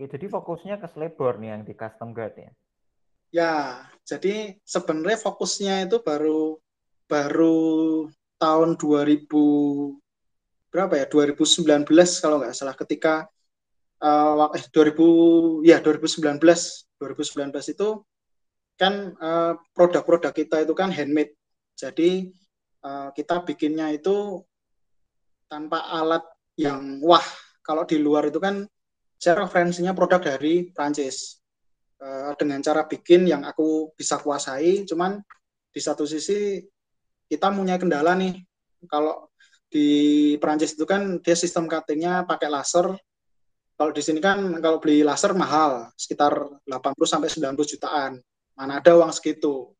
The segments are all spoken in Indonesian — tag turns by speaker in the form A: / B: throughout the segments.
A: Oke, jadi fokusnya ke selebor nih yang di custom guard ya?
B: Ya, jadi sebenarnya fokusnya itu baru baru tahun 2000 berapa ya? 2019 kalau nggak salah ketika uh, eh 2000 ya 2019 2019 itu kan uh, produk-produk kita itu kan handmade. Jadi uh, kita bikinnya itu tanpa alat yang wah. Kalau di luar itu kan saya referensinya produk dari Prancis uh, dengan cara bikin yang aku bisa kuasai cuman di satu sisi kita punya kendala nih kalau di Perancis itu kan dia sistem cuttingnya pakai laser. Kalau di sini kan kalau beli laser mahal, sekitar 80 sampai 90 jutaan. Mana ada uang segitu.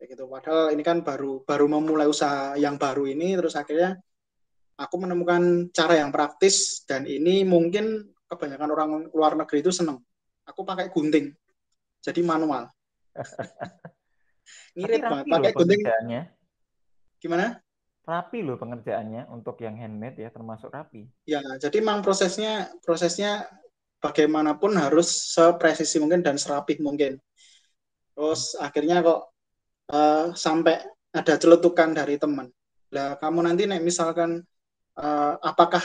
B: Kayak gitu. Padahal ini kan baru baru memulai usaha yang baru ini terus akhirnya aku menemukan cara yang praktis dan ini mungkin kebanyakan orang luar negeri itu seneng. Aku pakai gunting. Jadi manual.
A: Ngirit banget pakai gunting.
B: Gimana?
A: rapi loh pengerjaannya untuk yang handmade ya termasuk rapi.
B: Ya, jadi memang prosesnya prosesnya bagaimanapun harus sepresisi mungkin dan serapih mungkin. Terus hmm. akhirnya kok uh, sampai ada celetukan dari teman. Lah kamu nanti nek misalkan uh, apakah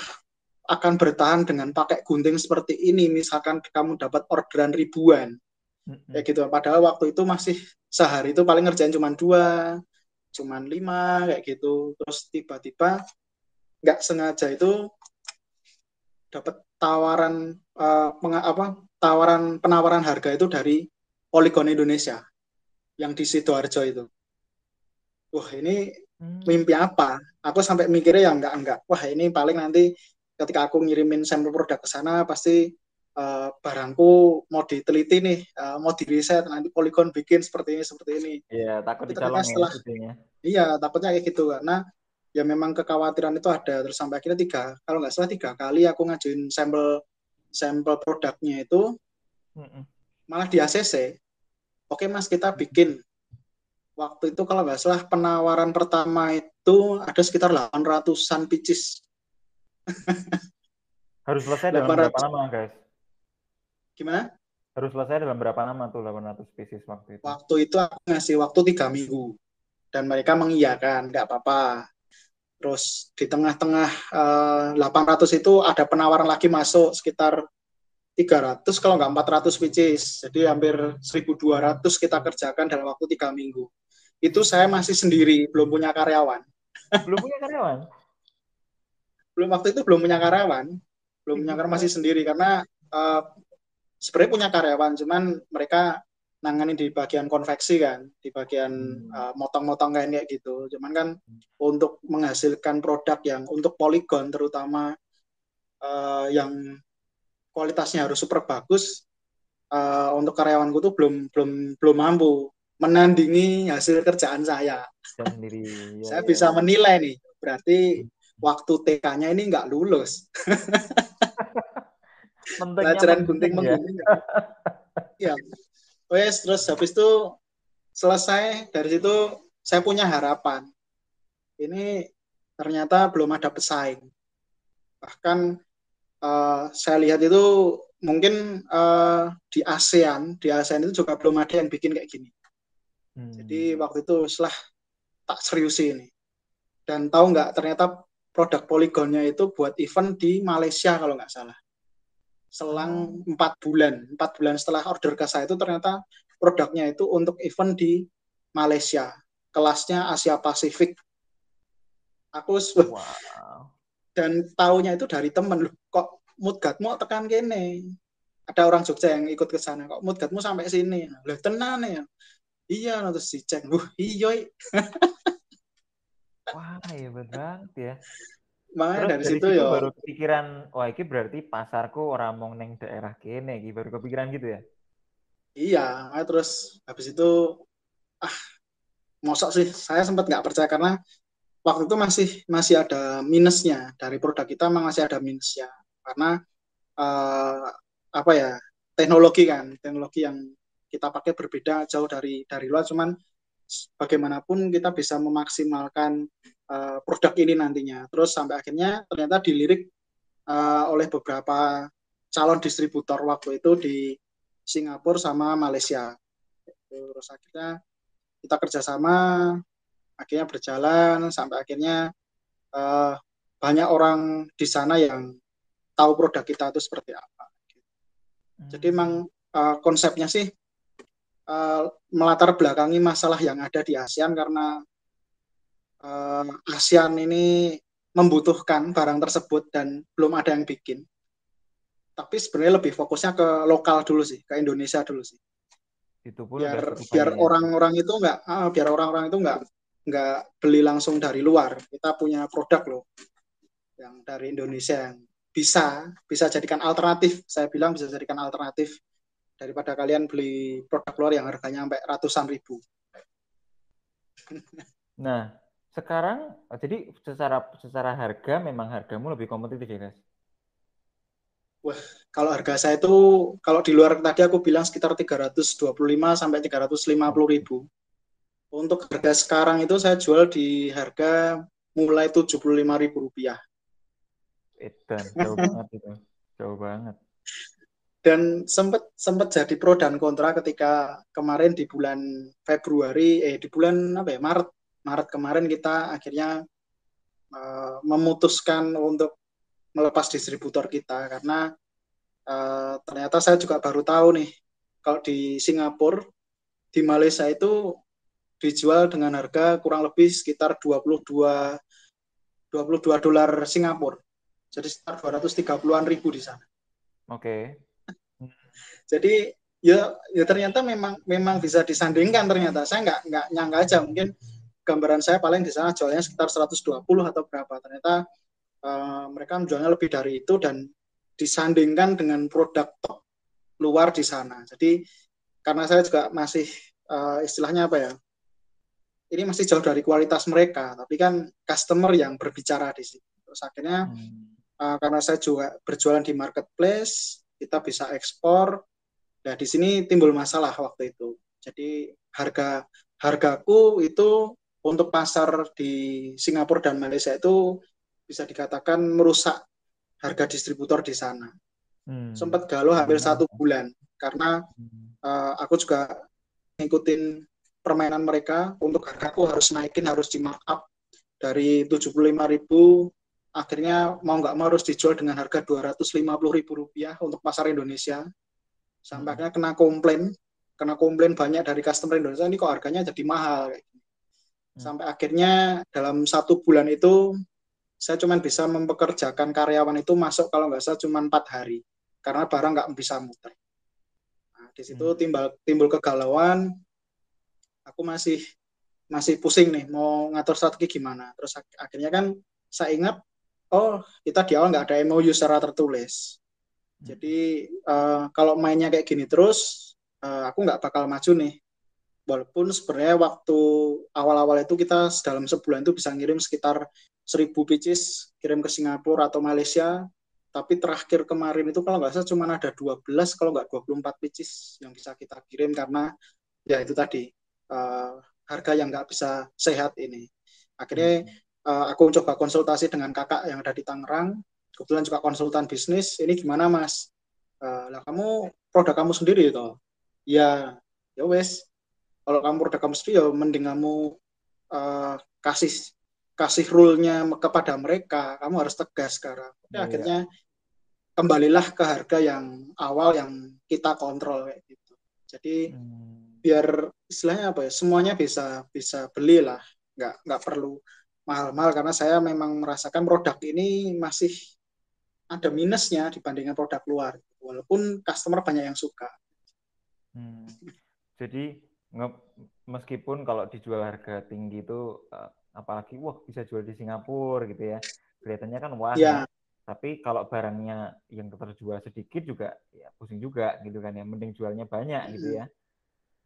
B: akan bertahan dengan pakai gunting seperti ini misalkan kamu dapat orderan ribuan. Kayak gitu. Padahal waktu itu masih sehari itu paling ngerjain cuma dua, cuman lima kayak gitu terus tiba-tiba nggak sengaja itu dapat tawaran uh, apa tawaran penawaran harga itu dari Polygon Indonesia yang di sidoarjo itu wah ini hmm. mimpi apa aku sampai mikirnya ya enggak enggak wah ini paling nanti ketika aku ngirimin sampel produk ke sana pasti uh, barangku mau diteliti nih, uh, mau diriset nanti poligon bikin seperti ini seperti ini.
A: Iya, takut dicolong ya setelah, ya.
B: Iya, takutnya kayak gitu karena ya memang kekhawatiran itu ada terus sampai akhirnya tiga kalau nggak salah tiga kali aku ngajuin sampel sampel produknya itu mm -mm. malah di ACC oke mas kita bikin waktu itu kalau nggak salah penawaran pertama itu ada sekitar 800-an pieces
A: harus selesai dalam berapa lama guys
B: Gimana?
A: Harus selesai dalam berapa lama tuh 800 spesies waktu itu?
B: Waktu itu aku ngasih waktu tiga minggu. Dan mereka mengiyakan, nggak apa-apa. Terus di tengah-tengah uh, eh, 800 itu ada penawaran lagi masuk sekitar 300 kalau nggak 400 spesies. Jadi hampir 1200 kita kerjakan dalam waktu tiga minggu. Itu saya masih sendiri, belum punya karyawan.
A: Belum punya karyawan?
B: belum waktu itu belum punya karyawan. Belum punya karyawan masih sendiri karena uh, sebenarnya punya karyawan cuman mereka nangani di bagian konveksi kan di bagian hmm. uh, motong-motong kayak gitu cuman kan hmm. untuk menghasilkan produk yang untuk poligon terutama uh, yang kualitasnya harus super bagus uh, untuk karyawanku tuh belum belum belum mampu menandingi hasil kerjaan saya. Sendiri, ya, saya ya. bisa menilai nih, berarti hmm. Waktu TK-nya ini nggak lulus. pelajaran gunting ya. menggunting ya wes terus habis itu selesai dari situ saya punya harapan ini ternyata belum ada pesaing bahkan uh, saya lihat itu mungkin uh, di ASEAN di ASEAN itu juga belum ada yang bikin kayak gini hmm. jadi waktu itu setelah tak serius ini dan tahu nggak ternyata produk poligonnya itu buat event di Malaysia kalau nggak salah. Selang empat bulan. Empat bulan setelah order ke saya itu ternyata produknya itu untuk event di Malaysia. Kelasnya Asia Pasifik. Aku wow. dan tahunya itu dari temen loh kok mutgatmu tekan gini ada orang Jogja yang ikut ke sana kok mutgatmu sampai sini? Lah tenan ya. Iya terus dicek wah iya
A: wah ya banget ya.
B: Makanya dari, dari situ ya
A: baru kepikiran wah ini berarti pasarku orang mau neng daerah kene gitu. Baru kepikiran gitu ya.
B: Iya, terus habis itu ah mosok sih. Saya sempat nggak percaya karena waktu itu masih masih ada minusnya. Dari produk kita memang masih ada minusnya. Karena uh, apa ya teknologi kan. Teknologi yang kita pakai berbeda jauh dari dari luar. Cuman bagaimanapun kita bisa memaksimalkan uh, produk ini nantinya. Terus sampai akhirnya ternyata dilirik uh, oleh beberapa calon distributor waktu itu di Singapura sama Malaysia. Terus akhirnya kita kerjasama, akhirnya berjalan sampai akhirnya uh, banyak orang di sana yang tahu produk kita itu seperti apa. Jadi memang uh, konsepnya sih uh, melatar belakangi masalah yang ada di ASEAN karena uh, ASEAN ini membutuhkan barang tersebut dan belum ada yang bikin. Tapi sebenarnya lebih fokusnya ke lokal dulu sih, ke Indonesia dulu sih. Itu pun biar biar orang-orang itu nggak, ah, biar orang-orang itu nggak nggak beli langsung dari luar. Kita punya produk loh yang dari Indonesia yang bisa bisa jadikan alternatif. Saya bilang bisa jadikan alternatif daripada kalian beli produk luar yang harganya sampai ratusan ribu.
A: Nah, sekarang jadi secara secara harga memang hargamu lebih kompetitif ya guys?
B: Wah, kalau harga saya itu kalau di luar tadi aku bilang sekitar 325 sampai 350 ribu. Untuk harga sekarang itu saya jual di harga mulai 75 ribu rupiah.
A: Itu jauh banget itu, jauh banget.
B: Dan sempat sempat jadi pro dan kontra ketika kemarin di bulan Februari, eh di bulan apa ya Maret Maret kemarin kita akhirnya uh, memutuskan untuk melepas distributor kita karena uh, ternyata saya juga baru tahu nih kalau di Singapura di Malaysia itu dijual dengan harga kurang lebih sekitar 22 22 dolar Singapura. Jadi sekitar 230-an ribu di sana.
A: Oke.
B: Okay. Jadi ya ya ternyata memang memang bisa disandingkan ternyata. Saya nggak nggak nyangka aja mungkin gambaran saya paling di sana jualnya sekitar 120 atau berapa. Ternyata uh, mereka menjualnya lebih dari itu dan disandingkan dengan produk top luar di sana. Jadi karena saya juga masih uh, istilahnya apa ya? Ini masih jauh dari kualitas mereka, tapi kan customer yang berbicara di sini. Terus akhirnya hmm. uh, karena saya juga berjualan di marketplace, kita bisa ekspor. Nah, di sini timbul masalah waktu itu. Jadi harga hargaku itu untuk pasar di Singapura dan Malaysia itu bisa dikatakan merusak harga distributor di sana. Hmm. Sempat galau hampir hmm. satu bulan karena uh, aku juga ngikutin permainan mereka untuk hargaku harus naikin harus di markup dari 75.000 akhirnya mau nggak mau harus dijual dengan harga 250.000 rupiah untuk pasar Indonesia sampai hmm. akhirnya kena komplain kena komplain banyak dari customer Indonesia ini kok harganya jadi mahal Hmm. Sampai akhirnya dalam satu bulan itu saya cuma bisa mempekerjakan karyawan itu masuk kalau nggak salah cuma empat hari karena barang nggak bisa muter. Nah, di situ hmm. timbul timbul kegalauan. Aku masih masih pusing nih mau ngatur strategi gimana. Terus akhirnya kan saya ingat, oh kita di awal nggak ada MOU secara tertulis. Hmm. Jadi uh, kalau mainnya kayak gini terus, uh, aku nggak bakal maju nih walaupun sebenarnya waktu awal-awal itu kita dalam sebulan itu bisa ngirim sekitar 1000 pieces kirim ke Singapura atau Malaysia tapi terakhir kemarin itu kalau nggak salah cuma ada 12 kalau nggak 24 pieces yang bisa kita kirim karena ya itu tadi uh, harga yang nggak bisa sehat ini akhirnya uh, aku coba konsultasi dengan kakak yang ada di Tangerang. Kebetulan juga konsultan bisnis. Ini gimana mas? Uh, lah kamu produk kamu sendiri itu ya ya wes. Kalau kamu produk kamu sendiri ya mending kamu uh, kasih kasih rule-nya kepada mereka. Kamu harus tegas sekarang. Ya, akhirnya kembalilah ke harga yang awal yang kita kontrol kayak gitu. Jadi hmm. biar istilahnya apa ya? Semuanya bisa bisa belilah nggak nggak perlu mahal-mahal karena saya memang merasakan produk ini masih ada minusnya dibandingkan produk luar. Walaupun customer banyak yang suka.
A: Hmm. jadi meskipun kalau dijual harga tinggi itu uh, apalagi wah bisa jual di Singapura gitu ya kelihatannya kan wah. Ya. tapi kalau barangnya yang terjual sedikit juga ya pusing juga gitu kan ya mending jualnya banyak gitu ya.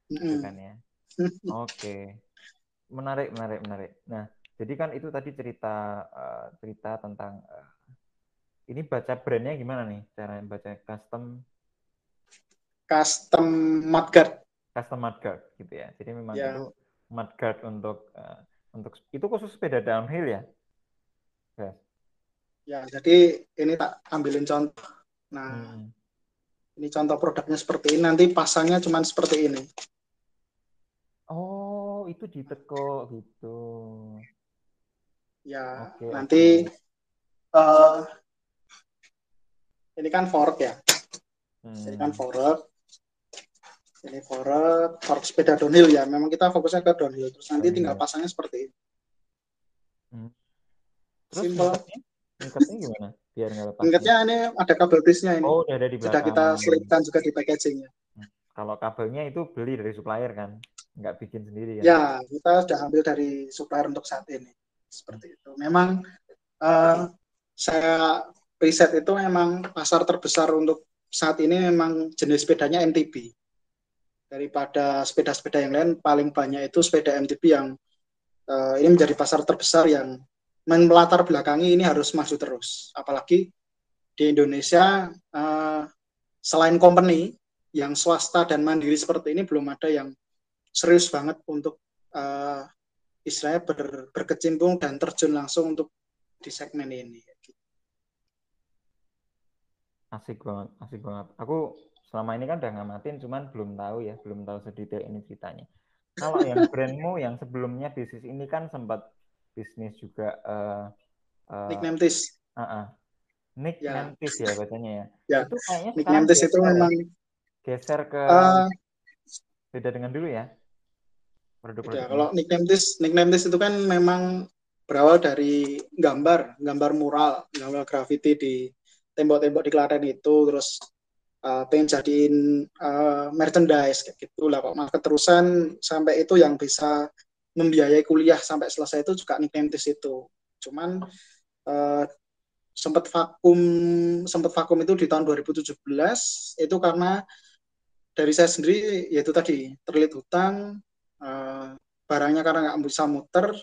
A: Gitu kan ya. Oke. Okay. menarik menarik menarik. Nah jadi kan itu tadi cerita uh, cerita tentang uh, ini baca brandnya gimana nih cara baca custom
B: custom mudguard
A: custom mudguard gitu ya. Jadi memang yeah. itu mudguard untuk uh, untuk itu khusus sepeda downhill ya.
B: Ya. Ya, jadi ini tak ambilin contoh. Nah, hmm. ini contoh produknya seperti ini nanti pasangnya cuma seperti ini
A: oh itu diteko gitu
B: ya okay, nanti okay. Uh, ini kan fork ya hmm. ini kan fork ini fork fork sepeda downhill ya memang kita fokusnya ke downhill terus nanti tinggal pasangnya seperti ini hmm.
A: Terus Simple. Ingkatnya gimana? Biar nggak lepas.
B: Ingkatnya ini ada kabel tisnya ini.
A: Oh, udah ada di belakang.
B: Sudah kita selipkan juga di packagingnya.
A: Hmm. Kalau kabelnya itu beli dari supplier kan? Nggak bikin sendiri
B: ya? Ya, kita sudah ambil dari supplier untuk saat ini. Seperti itu. Memang uh, saya riset itu memang pasar terbesar untuk saat ini memang jenis sepedanya MTB. Daripada sepeda-sepeda yang lain, paling banyak itu sepeda MTB yang uh, ini menjadi pasar terbesar yang melatar belakangi ini harus maju terus. Apalagi di Indonesia uh, selain company yang swasta dan mandiri seperti ini belum ada yang serius banget untuk uh, istilahnya ber, berkecimpung dan terjun langsung untuk di segmen ini.
A: Asik banget, asik banget. Aku selama ini kan udah ngamatin, cuman belum tahu ya, belum tahu sedetail ini ceritanya. Kalau yang brandmu yang sebelumnya bisnis ini kan sempat bisnis juga uh,
B: uh, Nick Nemtis.
A: Uh -uh. Nick ya. Nemtis ya bacanya ya.
B: ya. Itu kayaknya Nick Nemtis itu memang
A: geser ke uh, beda dengan dulu ya.
B: Produk-produk. Ya, kalau Nick Nemtis, Nick Nemtis itu kan memang berawal dari gambar, gambar mural, gambar graffiti di tembok-tembok di Klaten itu, terus uh, pengen jadiin uh, merchandise kayak gitulah kok. Maka terusan sampai itu yang bisa membiayai kuliah sampai selesai itu juga nickname tes itu. Cuman uh, sempat vakum sempat vakum itu di tahun 2017 itu karena dari saya sendiri yaitu tadi terlilit hutang uh, barangnya karena nggak bisa muter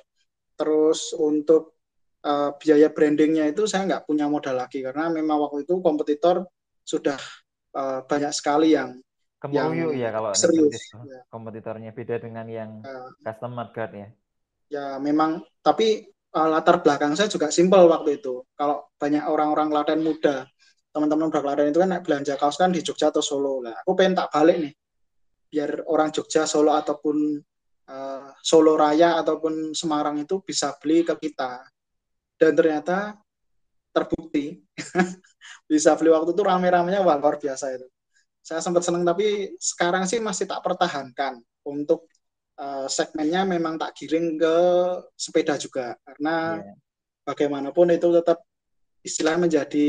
B: terus untuk uh, biaya brandingnya itu saya nggak punya modal lagi karena memang waktu itu kompetitor sudah uh, banyak sekali yang
A: Kemuyu ya kalau serius ya. kompetitornya beda dengan yang ya. customer guard ya.
B: Ya memang tapi uh, latar belakang saya juga simpel waktu itu. Kalau banyak orang-orang Klaten muda, teman-teman udah Klaten itu kan naik belanja kaos kan di Jogja atau Solo lah. Aku pengen tak balik nih, biar orang Jogja, Solo ataupun uh, Solo Raya ataupun Semarang itu bisa beli ke kita. Dan ternyata terbukti bisa beli waktu itu rame-ramenya wah luar biasa itu saya sempat senang tapi sekarang sih masih tak pertahankan untuk uh, segmennya memang tak giring ke sepeda juga karena yeah. bagaimanapun itu tetap istilah menjadi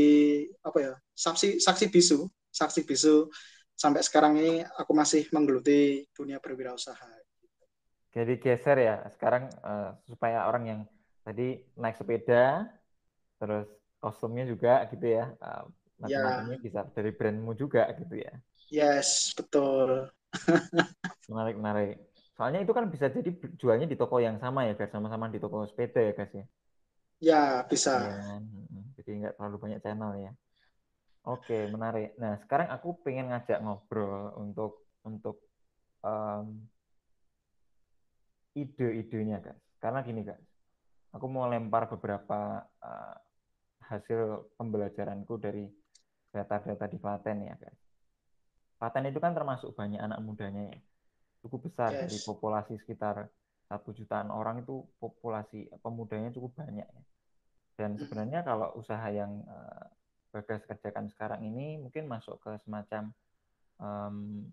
B: apa ya saksi saksi bisu saksi bisu sampai sekarang ini aku masih menggeluti dunia berwirausaha.
A: Jadi geser ya sekarang uh, supaya orang yang tadi naik sepeda terus kostumnya juga gitu ya uh, macam-macamnya ya. bisa dari brandmu juga gitu ya.
B: Yes, betul.
A: menarik, menarik. Soalnya itu kan bisa jadi jualnya di toko yang sama ya, guys, sama-sama di toko sepeda ya, guys ya.
B: Ya, bisa. Ya,
A: jadi nggak terlalu banyak channel ya. Oke, menarik. Nah, sekarang aku pengen ngajak ngobrol untuk untuk um, ide-idenya, guys. Karena gini, guys. Aku mau lempar beberapa uh, hasil pembelajaranku dari data-data di Klaten ya guys. Klaten itu kan termasuk banyak anak mudanya ya. Cukup besar yes. dari populasi sekitar satu jutaan orang itu populasi pemudanya cukup banyak ya. Dan sebenarnya kalau usaha yang uh, Bagas kerjakan sekarang ini mungkin masuk ke semacam um,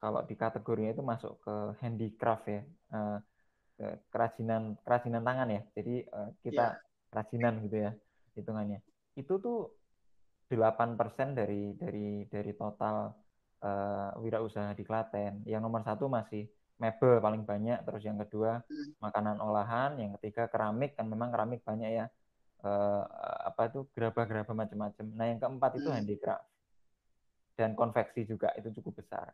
A: kalau di kategorinya itu masuk ke handicraft ya, uh, ke kerajinan kerajinan tangan ya. Jadi uh, kita yeah. kerajinan gitu ya hitungannya. Itu tuh 8% dari dari dari total uh, wirausaha di Klaten. Yang nomor satu masih mebel paling banyak, terus yang kedua hmm. makanan olahan, yang ketiga keramik kan memang keramik banyak ya. Uh, apa itu gerabah-gerabah macam-macam. Nah yang keempat itu hmm. handicraft dan konveksi juga itu cukup besar.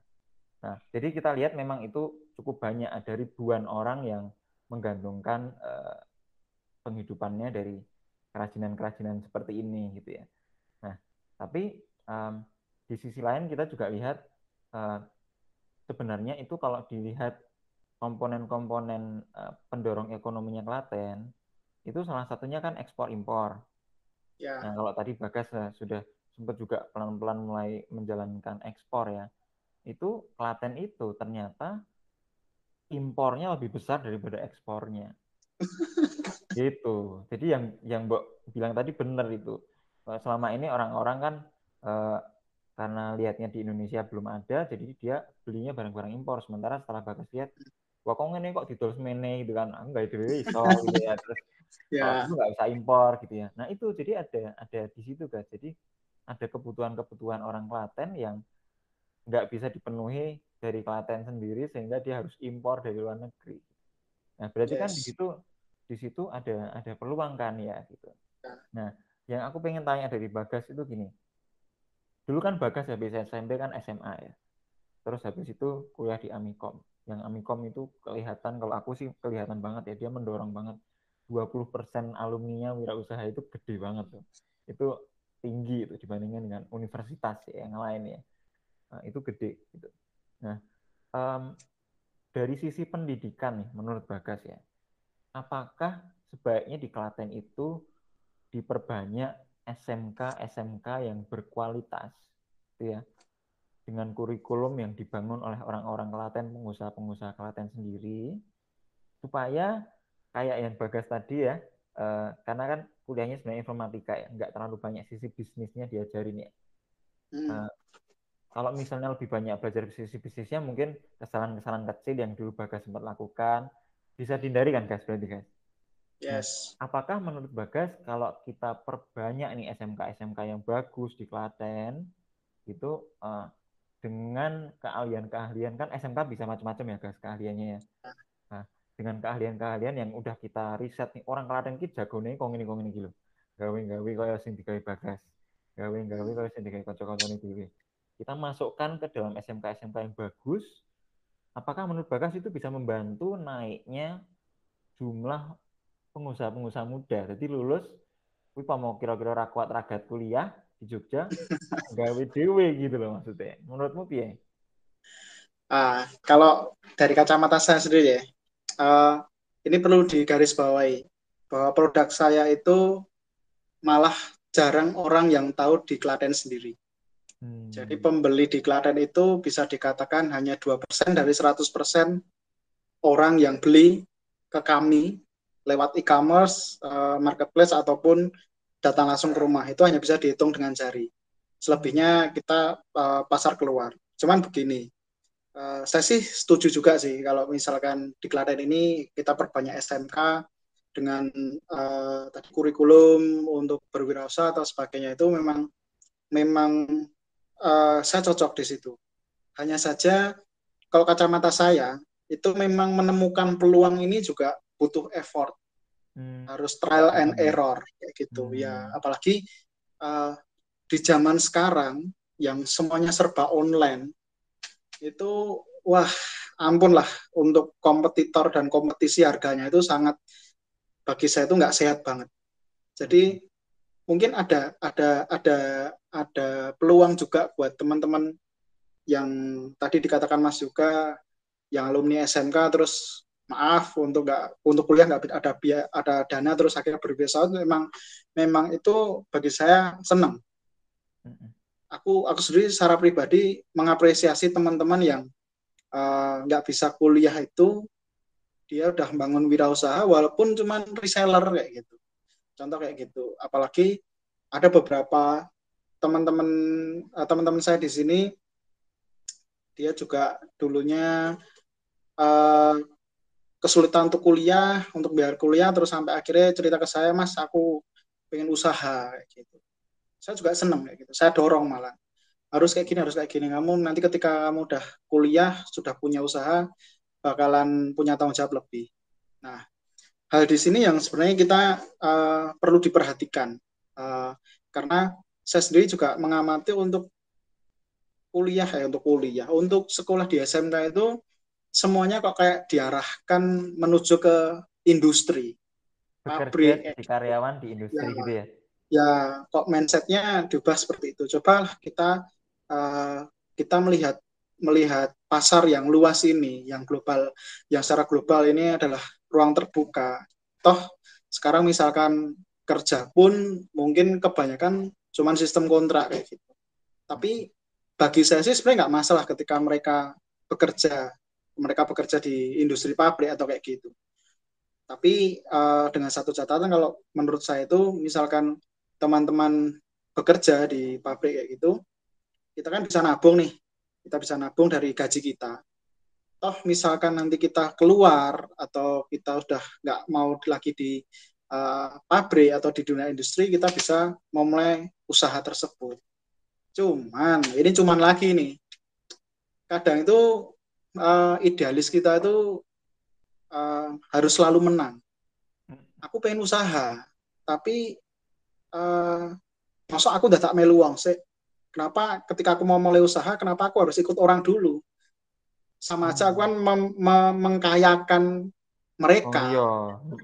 A: Nah jadi kita lihat memang itu cukup banyak ada ribuan orang yang menggantungkan uh, penghidupannya dari kerajinan-kerajinan seperti ini gitu ya. Tapi um, di sisi lain kita juga lihat uh, sebenarnya itu kalau dilihat komponen-komponen uh, pendorong ekonominya Klaten itu salah satunya kan ekspor impor. Ya. Nah kalau tadi Bagas uh, sudah sempat juga pelan-pelan mulai menjalankan ekspor ya, itu Klaten itu ternyata impornya lebih besar daripada ekspornya. gitu. Jadi yang yang Mbok bilang tadi benar itu. Selama ini orang-orang kan eh, karena lihatnya di Indonesia belum ada, jadi dia belinya barang-barang impor. Sementara setelah Bagas lihat, wah kok ini kok didol semene gitu kan, enggak itu iso gitu ya. Terus ya. nggak bisa impor gitu ya. Nah itu jadi ada ada di situ guys. Jadi ada kebutuhan-kebutuhan orang Klaten yang nggak bisa dipenuhi dari Klaten sendiri sehingga dia harus impor dari luar negeri. Nah berarti yes. kan di situ di situ ada ada peluang kan ya gitu. Ya. Nah yang aku pengen tanya dari Bagas itu gini, dulu kan Bagas habis SMP kan SMA ya. Terus habis itu kuliah di Amikom. Yang Amikom itu kelihatan kalau aku sih kelihatan banget ya dia mendorong banget 20% alumninya wirausaha itu gede banget tuh. Itu tinggi itu dibandingkan dengan universitas ya, yang lain ya. Nah, itu gede gitu. Nah, um, dari sisi pendidikan nih menurut Bagas ya. Apakah sebaiknya di Klaten itu diperbanyak SMK SMK yang berkualitas gitu ya dengan kurikulum yang dibangun oleh orang-orang Klaten pengusaha-pengusaha Klaten sendiri supaya kayak yang Bagas tadi ya eh, karena kan kuliahnya sebenarnya informatika ya nggak terlalu banyak sisi bisnisnya diajarin ya hmm. eh, kalau misalnya lebih banyak belajar sisi bisnisnya mungkin kesalahan-kesalahan kecil yang dulu Bagas sempat lakukan bisa dihindari kan guys berarti guys
B: yes.
A: Nah, apakah menurut Bagas kalau kita perbanyak nih SMK SMK yang bagus di Klaten itu uh, dengan keahlian-keahlian kan SMK bisa macam-macam ya guys keahliannya ya. Nah, dengan keahlian-keahlian yang udah kita riset nih orang Klaten ki nih kok ngene kok ngene iki lho. Gawe-gawe kaya sing digawe Bagas. Gawe-gawe kaya sing digawe kanca-kancane dhewe. Kita masukkan ke dalam SMK SMK yang bagus. Apakah menurut Bagas itu bisa membantu naiknya jumlah pengusaha-pengusaha muda. Jadi lulus, wih mau kira-kira rakwat ragat kuliah di Jogja, gawe dewe gitu loh maksudnya. Menurutmu piye?
B: Uh, kalau dari kacamata saya sendiri ya, uh, ini perlu digarisbawahi bahwa produk saya itu malah jarang orang yang tahu di Klaten sendiri. Hmm. Jadi pembeli di Klaten itu bisa dikatakan hanya dua persen dari 100% orang yang beli ke kami lewat e-commerce, uh, marketplace ataupun datang langsung ke rumah itu hanya bisa dihitung dengan jari. Selebihnya kita uh, pasar keluar. Cuman begini, uh, saya sih setuju juga sih kalau misalkan di Klaten ini kita perbanyak SMK dengan uh, tadi kurikulum untuk berwirausaha atau sebagainya itu memang memang uh, saya cocok di situ. Hanya saja kalau kacamata saya itu memang menemukan peluang ini juga butuh effort hmm. harus trial and error kayak gitu hmm. ya apalagi uh, di zaman sekarang yang semuanya serba online itu wah ampun lah untuk kompetitor dan kompetisi harganya itu sangat bagi saya itu nggak sehat banget jadi mungkin ada ada ada ada peluang juga buat teman-teman yang tadi dikatakan Mas juga yang alumni SMK terus maaf untuk nggak untuk kuliah nggak ada biaya ada dana terus akhirnya berbiasa memang memang itu bagi saya senang. Aku aku sendiri secara pribadi mengapresiasi teman-teman yang uh, nggak bisa kuliah itu dia udah bangun wirausaha walaupun cuma reseller kayak gitu. Contoh kayak gitu. Apalagi ada beberapa teman-teman uh, teman-teman saya di sini dia juga dulunya uh, kesulitan untuk kuliah, untuk biar kuliah, terus sampai akhirnya cerita ke saya, Mas, aku pengen usaha gitu. Saya juga seneng kayak gitu. Saya dorong malah. Harus kayak gini, harus kayak gini. Kamu nanti ketika kamu udah kuliah, sudah punya usaha, bakalan punya tanggung jawab lebih. Nah, hal di sini yang sebenarnya kita uh, perlu diperhatikan. Uh, karena saya sendiri juga mengamati untuk kuliah ya untuk kuliah untuk sekolah di SMK itu semuanya kok kayak diarahkan menuju ke industri.
A: Pabrik di karyawan di industri ya, gitu ya?
B: Ya kok mindsetnya diubah seperti itu. Coba kita uh, kita melihat melihat pasar yang luas ini yang global yang secara global ini adalah ruang terbuka. Toh sekarang misalkan kerja pun mungkin kebanyakan cuman sistem kontrak kayak gitu. Tapi bagi saya sih sebenarnya nggak masalah ketika mereka bekerja mereka bekerja di industri pabrik atau kayak gitu. Tapi uh, dengan satu catatan kalau menurut saya itu misalkan teman-teman bekerja di pabrik kayak gitu kita kan bisa nabung nih. Kita bisa nabung dari gaji kita. Toh misalkan nanti kita keluar atau kita udah nggak mau lagi di uh, pabrik atau di dunia industri kita bisa memulai usaha tersebut. Cuman ini cuman lagi nih. Kadang itu uh, idealis kita itu uh, harus selalu menang. Aku pengen usaha tapi uh, masuk aku udah tak meluang sih kenapa ketika aku mau mulai usaha kenapa aku harus ikut orang dulu? Sama aja aku kan mem mengkayakan mereka. Oh, iya.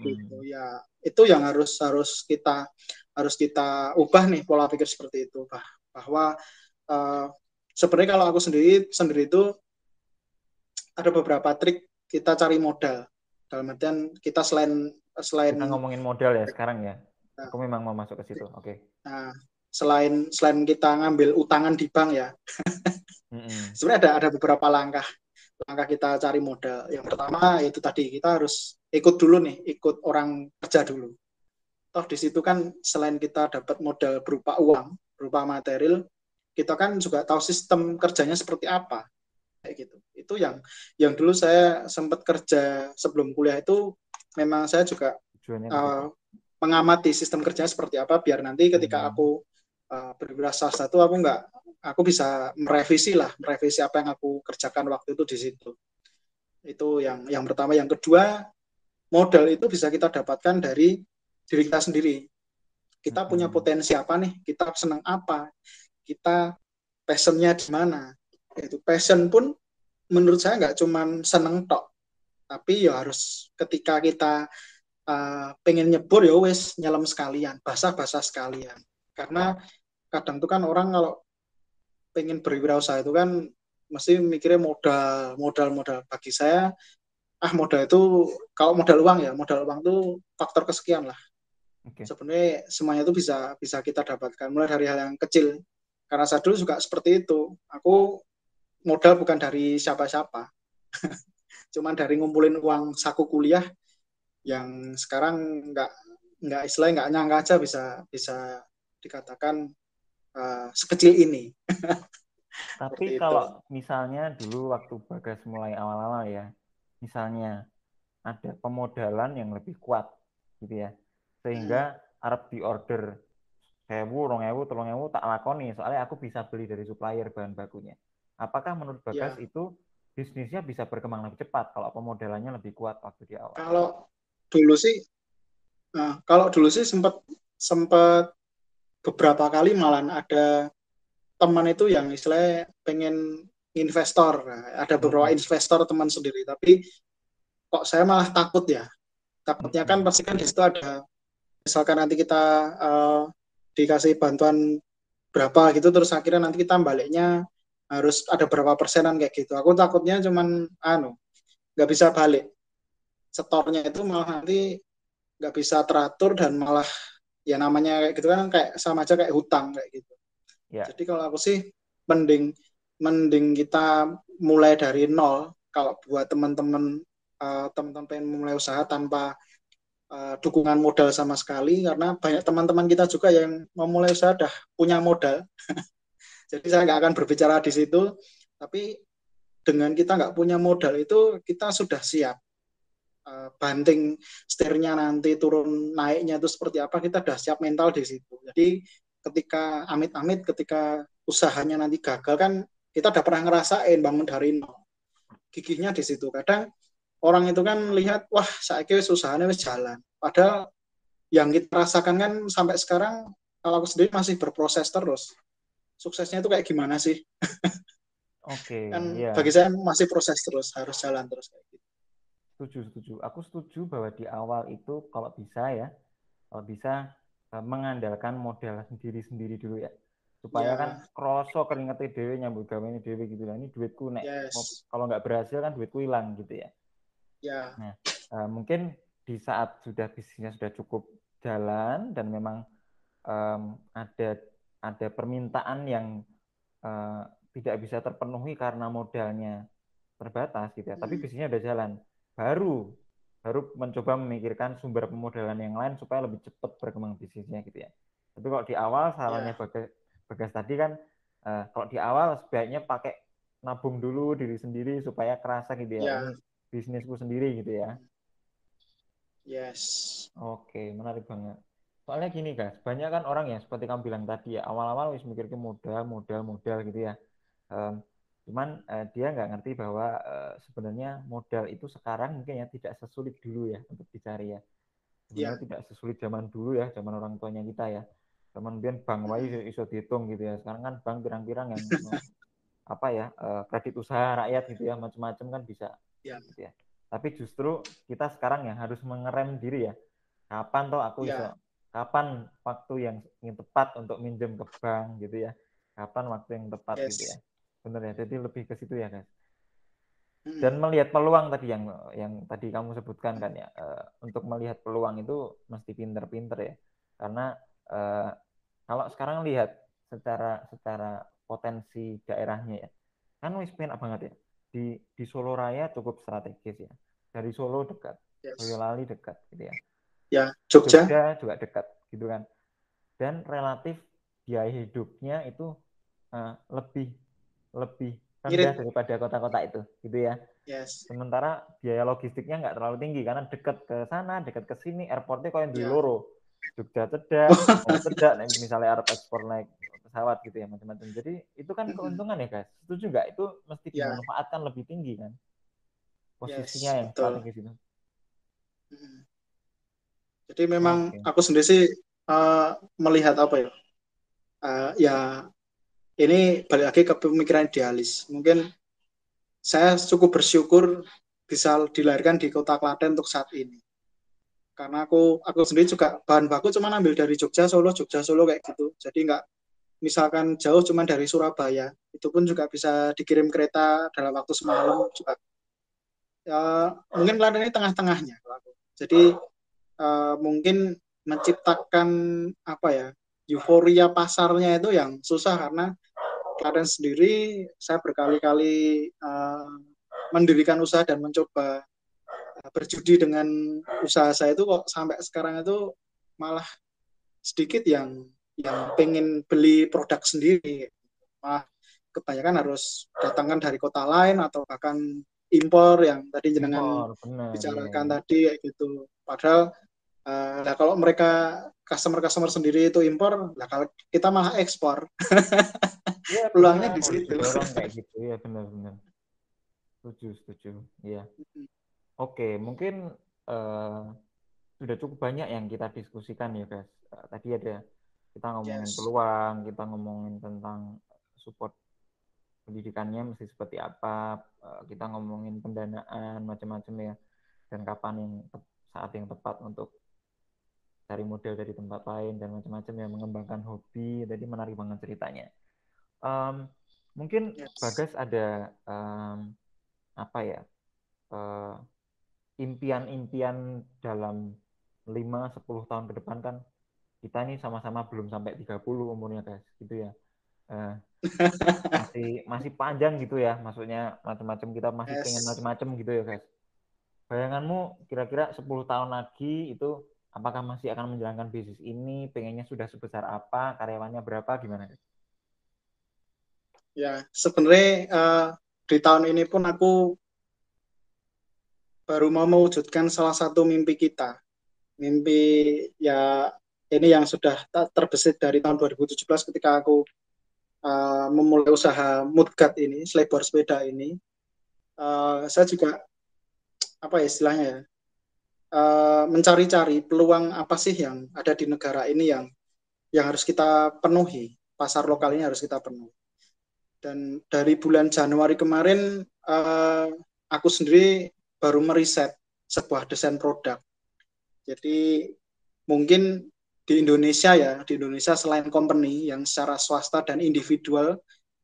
B: Gitu ya. Itu yang harus harus kita harus kita ubah nih pola pikir seperti itu, bah. Bahwa uh, sebenarnya kalau aku sendiri sendiri itu ada beberapa trik kita cari modal. Dalam artian kita selain selain
A: kita ngomongin modal ya sekarang ya. Nah, aku memang mau masuk ke situ. Oke. Okay.
B: Nah, selain selain kita ngambil utangan di bank ya. mm -hmm. Sebenarnya ada ada beberapa langkah langkah kita cari modal. Yang pertama itu tadi kita harus ikut dulu nih, ikut orang kerja dulu. Toh di situ kan selain kita dapat modal berupa uang, berupa material, kita kan juga tahu sistem kerjanya seperti apa. Kayak gitu. Itu yang yang dulu saya sempat kerja sebelum kuliah itu memang saya juga uh, mengamati sistem kerjanya seperti apa biar nanti ketika hmm. aku uh, berwirausaha satu aku nggak aku bisa merevisi lah, merevisi apa yang aku kerjakan waktu itu di situ. Itu yang yang pertama, yang kedua modal itu bisa kita dapatkan dari diri kita sendiri. Kita hmm. punya potensi apa nih? Kita senang apa? Kita passionnya di mana? Itu passion pun menurut saya nggak cuma seneng tok, tapi ya harus ketika kita uh, pengen nyebur ya wes nyelam sekalian, basah-basah sekalian. Karena kadang tuh kan orang kalau pengen berwirausaha itu kan mesti mikirnya modal, modal, modal. Bagi saya, ah modal itu kalau modal uang ya, modal uang itu faktor kesekian lah. Okay. Sebenarnya semuanya itu bisa bisa kita dapatkan mulai dari hal yang kecil. Karena saya dulu juga seperti itu. Aku modal bukan dari siapa-siapa. Cuman dari ngumpulin uang saku kuliah yang sekarang nggak nggak istilahnya nggak nyangka aja bisa bisa dikatakan uh, sekecil ini.
A: Tapi kalau misalnya dulu waktu Bagas mulai awal-awal ya, misalnya ada pemodalan yang lebih kuat gitu ya, sehingga hmm. Arab di order sewu, rong ewu, tolong ewu tak lakoni, soalnya aku bisa beli dari supplier bahan bakunya. Apakah menurut Bagas ya. itu bisnisnya bisa berkembang lebih cepat kalau pemodalannya lebih kuat waktu di awal?
B: Kalau dulu sih, nah, kalau dulu sih sempat sempat beberapa kali malah ada teman itu yang istilahnya pengen investor ada beberapa hmm. investor teman sendiri tapi kok saya malah takut ya takutnya kan hmm. pasti kan di situ ada misalkan nanti kita uh, dikasih bantuan berapa gitu terus akhirnya nanti kita baliknya harus ada berapa persenan kayak gitu aku takutnya cuman anu nggak bisa balik setornya itu malah nanti nggak bisa teratur dan malah ya namanya kayak gitu kan kayak sama aja kayak hutang kayak gitu. Yeah. Jadi kalau aku sih mending mending kita mulai dari nol kalau buat teman-teman uh, teman-teman pengen mulai usaha tanpa uh, dukungan modal sama sekali karena banyak teman-teman kita juga yang mau mulai usaha dah punya modal. Jadi saya nggak akan berbicara di situ, tapi dengan kita nggak punya modal itu kita sudah siap. Uh, banting setirnya nanti turun naiknya itu seperti apa kita sudah siap mental di situ. Jadi ketika amit-amit ketika usahanya nanti gagal kan kita udah pernah ngerasain bangun dari nol. Gigihnya di situ. Kadang orang itu kan lihat wah saya kira usahanya wis jalan. Padahal yang kita rasakan kan sampai sekarang kalau aku sendiri masih berproses terus suksesnya itu kayak gimana sih
A: Oke. Okay,
B: kan yeah. bagi saya masih proses terus, harus jalan terus kayak gitu.
A: Setuju, setuju. Aku setuju bahwa di awal itu kalau bisa ya, kalau bisa eh, mengandalkan modal sendiri-sendiri dulu ya. Supaya yeah. kan kroso keringetnya dewe nyambut gawe ini dewe gitu lah. Ini duitku nek yes. kalau nggak berhasil kan duitku hilang gitu ya.
B: Yeah.
A: Nah, uh, mungkin di saat sudah bisnisnya sudah cukup jalan dan memang um, ada ada permintaan yang uh, tidak bisa terpenuhi karena modalnya terbatas gitu ya. Tapi hmm. bisnisnya udah jalan. Baru baru mencoba memikirkan sumber pemodalan yang lain supaya lebih cepat berkembang bisnisnya gitu ya. Tapi kalau di awal sarannya yeah. bagas, bagas tadi kan uh, kalau di awal sebaiknya pakai nabung dulu diri sendiri supaya kerasa gitu ya. Yeah. Bisnisku sendiri gitu ya.
B: Yes.
A: Oke, menarik banget. Soalnya gini guys, banyak kan orang ya seperti kamu bilang tadi ya, awal-awal wis mikir ke modal, modal, modal gitu ya. Um, cuman uh, dia nggak ngerti bahwa uh, sebenarnya modal itu sekarang mungkin ya tidak sesulit dulu ya untuk dicari ya. Sebenarnya yeah. tidak sesulit zaman dulu ya, zaman orang tuanya kita ya. Zaman biar bank wae iso dihitung gitu ya. Sekarang kan bank pirang-pirang yang apa ya, uh, kredit usaha rakyat gitu ya, macam-macam kan bisa. Yeah. Gitu ya. Tapi justru kita sekarang yang harus mengerem diri ya. Kapan toh aku yeah. Kapan waktu yang, yang tepat untuk minjem ke bank gitu ya? Kapan waktu yang tepat yes. gitu ya? Benar ya jadi lebih ke situ ya guys dan melihat peluang tadi yang yang tadi kamu sebutkan kan ya uh, untuk melihat peluang itu mesti pinter-pinter ya. Karena uh, kalau sekarang lihat secara secara potensi daerahnya ya kan wis penak banget ya. Di di Solo Raya cukup strategis ya. Dari Solo dekat yes. Boyolali dekat gitu ya
B: ya Jogja.
A: Jogja juga dekat gitu kan. Dan relatif biaya hidupnya itu uh, lebih lebih rendah daripada kota-kota itu gitu ya.
B: Yes.
A: sementara biaya logistiknya nggak terlalu tinggi karena dekat ke sana dekat ke sini airportnya kau yang di yeah. loro. Jogja cedak cedak nah, misalnya Arab ekspor naik pesawat gitu ya macam-macam. Jadi itu kan keuntungan ya guys itu juga itu mesti yeah. dimanfaatkan lebih tinggi kan posisinya yes, yang strategis itu
B: jadi memang okay. aku sendiri sih uh, melihat apa ya? Uh, ya ini balik lagi ke pemikiran idealis. Mungkin saya cukup bersyukur bisa dilahirkan di kota Klaten untuk saat ini. Karena aku aku sendiri juga bahan baku cuma ambil dari Jogja Solo Jogja Solo kayak gitu. Jadi nggak misalkan jauh cuma dari Surabaya itu pun juga bisa dikirim kereta dalam waktu semalam juga. Ya, mungkin Klaten ini tengah-tengahnya. Jadi uh, mungkin menciptakan apa ya euforia pasarnya itu yang susah karena kalian sendiri saya berkali-kali uh, mendirikan usaha dan mencoba uh, berjudi dengan usaha saya itu kok sampai sekarang itu malah sedikit yang yang pengen beli produk sendiri. Malah kebanyakan harus datangkan dari kota lain atau bahkan impor yang tadi jenengan bicarakan tadi kayak gitu. Padahal Uh, nah kalau mereka customer-customer sendiri itu impor, nah kalau kita malah ekspor.
A: ya, Peluangnya di situ. Orang kayak gitu ya benar-benar. Setuju, setuju. Iya. Oke, mungkin uh, sudah cukup banyak yang kita diskusikan ya guys. Uh, tadi ada kita ngomongin yes. peluang, kita ngomongin tentang support pendidikannya mesti seperti apa, uh, kita ngomongin pendanaan macam-macam ya, dan kapan yang saat yang tepat untuk cari model dari tempat lain dan macam-macam yang mengembangkan hobi. Jadi menarik banget ceritanya. Um, mungkin yes. bagas ada um, apa ya uh, impian-impian dalam 5-10 tahun ke depan kan? Kita ini sama-sama belum sampai 30 umurnya guys gitu ya. Uh, masih masih panjang gitu ya. Maksudnya macam-macam kita masih yes. pengen macam-macam gitu ya guys bayanganmu kira-kira 10 tahun lagi itu apakah masih akan menjalankan bisnis ini, pengennya sudah sebesar apa, karyawannya berapa, gimana?
B: Ya, sebenarnya uh, di tahun ini pun aku baru mau mewujudkan salah satu mimpi kita. Mimpi ya ini yang sudah terbesit dari tahun 2017 ketika aku uh, memulai usaha Mudgat ini, selebor sepeda ini. Uh, saya juga apa ya istilahnya ya, uh, mencari-cari peluang apa sih yang ada di negara ini yang yang harus kita penuhi pasar lokal ini harus kita penuhi. Dan dari bulan Januari kemarin uh, aku sendiri baru meriset sebuah desain produk. Jadi mungkin di Indonesia ya di Indonesia selain company yang secara swasta dan individual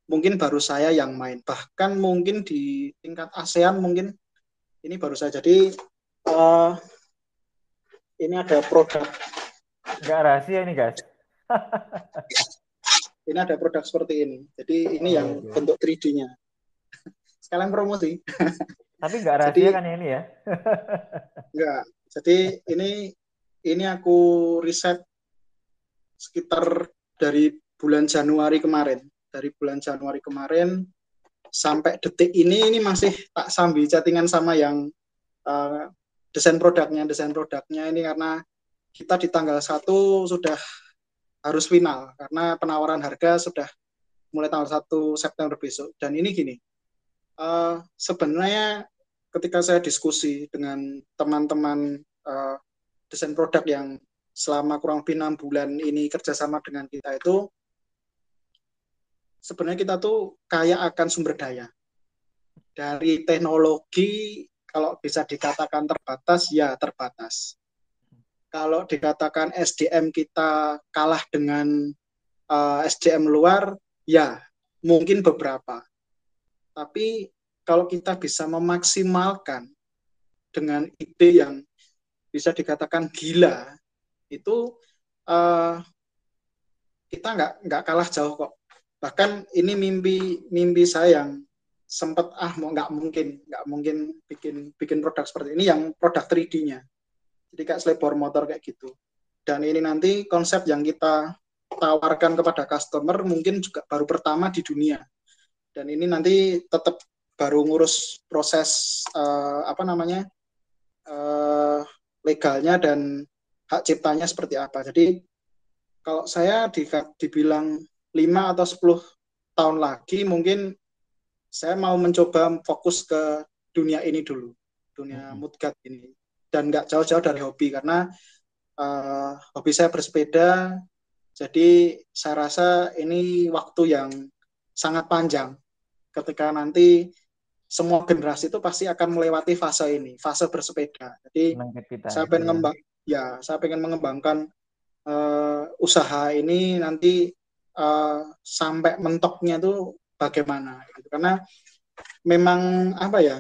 B: mungkin baru saya yang main. Bahkan mungkin di tingkat ASEAN mungkin ini baru saya. Jadi uh, ini ada produk
A: nggak rahasia ini guys
B: ini ada produk seperti ini. Jadi ini oh, yang okay. bentuk 3D-nya. Sekalian promosi.
A: Tapi nggak rahasia Jadi, kan ini ya?
B: Enggak. Jadi ini ini aku riset sekitar dari bulan Januari kemarin. Dari bulan Januari kemarin sampai detik ini ini masih tak sambil chattingan sama yang uh, desain produknya. Desain produknya ini karena kita di tanggal 1 sudah harus final karena penawaran harga sudah mulai tanggal 1 September besok. Dan ini gini, uh, sebenarnya ketika saya diskusi dengan teman-teman uh, desain produk yang selama kurang lebih enam bulan ini kerjasama dengan kita itu, sebenarnya kita tuh kaya akan sumber daya. Dari teknologi, kalau bisa dikatakan terbatas, ya terbatas kalau dikatakan SDM kita kalah dengan uh, eh, SDM luar, ya mungkin beberapa. Tapi kalau kita bisa memaksimalkan dengan ide yang bisa dikatakan gila, itu uh, kita nggak nggak kalah jauh kok. Bahkan ini mimpi mimpi saya yang sempat ah mau nggak mungkin nggak mungkin bikin bikin produk seperti ini yang produk 3D-nya jadi kayak selebor motor kayak gitu. Dan ini nanti konsep yang kita tawarkan kepada customer mungkin juga baru pertama di dunia. Dan ini nanti tetap baru ngurus proses uh, apa namanya uh, legalnya dan hak ciptanya seperti apa. Jadi kalau saya di, dibilang 5 atau 10 tahun lagi mungkin saya mau mencoba fokus ke dunia ini dulu, dunia hmm. mudgat ini. Dan nggak jauh-jauh dari hobi karena uh, hobi saya bersepeda. Jadi saya rasa ini waktu yang sangat panjang. Ketika nanti semua generasi itu pasti akan melewati fase ini fase bersepeda. Jadi kita, saya pengen ya. ngembang ya saya pengen mengembangkan uh, usaha ini nanti uh, sampai mentoknya itu bagaimana karena memang apa ya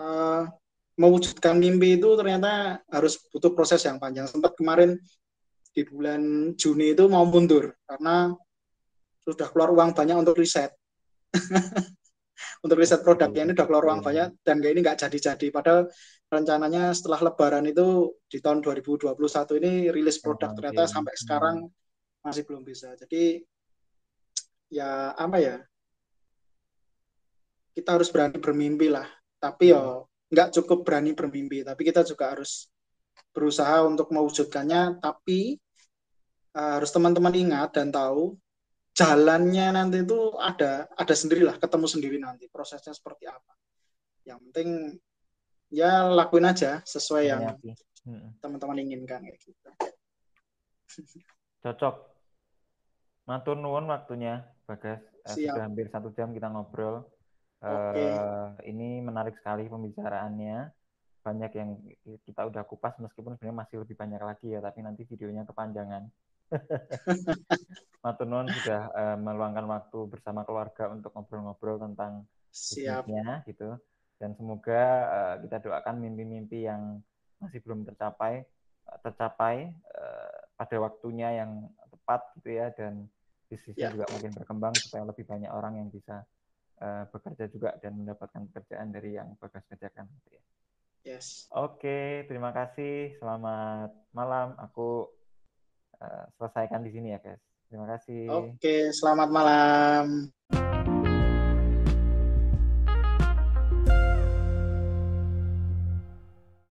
B: uh, mewujudkan mimpi itu ternyata harus butuh proses yang panjang. Sempat kemarin di bulan Juni itu mau mundur karena sudah keluar uang banyak untuk riset. untuk riset produknya ini sudah keluar uang banyak dan kayak ini nggak jadi-jadi. Padahal rencananya setelah Lebaran itu di tahun 2021 ini rilis produk ternyata sampai sekarang masih belum bisa. Jadi ya apa ya kita harus berani bermimpi lah. Tapi ya nggak cukup berani bermimpi, tapi kita juga harus berusaha untuk mewujudkannya. Tapi uh, harus teman-teman ingat dan tahu jalannya nanti itu ada ada sendirilah, ketemu sendiri nanti prosesnya seperti apa. Yang penting ya lakuin aja sesuai yang teman-teman inginkan kayak gitu.
A: Cocok. Matur nuwun waktunya, Bagas. Eh, sudah hampir satu jam kita ngobrol. Okay. Uh, eh, ini menarik sekali pembicaraannya. Banyak yang kita udah kupas meskipun sebenarnya masih lebih banyak lagi ya, tapi nanti videonya kepanjangan. Matunun sudah uh, meluangkan waktu bersama keluarga untuk ngobrol-ngobrol tentang bisnisnya gitu. Dan semoga uh, kita doakan mimpi-mimpi yang masih belum tercapai tercapai uh, pada waktunya yang tepat gitu ya dan bisnisnya yeah. juga makin berkembang supaya lebih banyak orang yang bisa uh, bekerja juga dan mendapatkan pekerjaan dari yang Bagas kerjakan. Gitu ya.
B: Yes.
A: Oke, terima kasih. Selamat malam. Aku uh, selesaikan di sini ya, guys. Terima kasih.
B: Oke, selamat malam.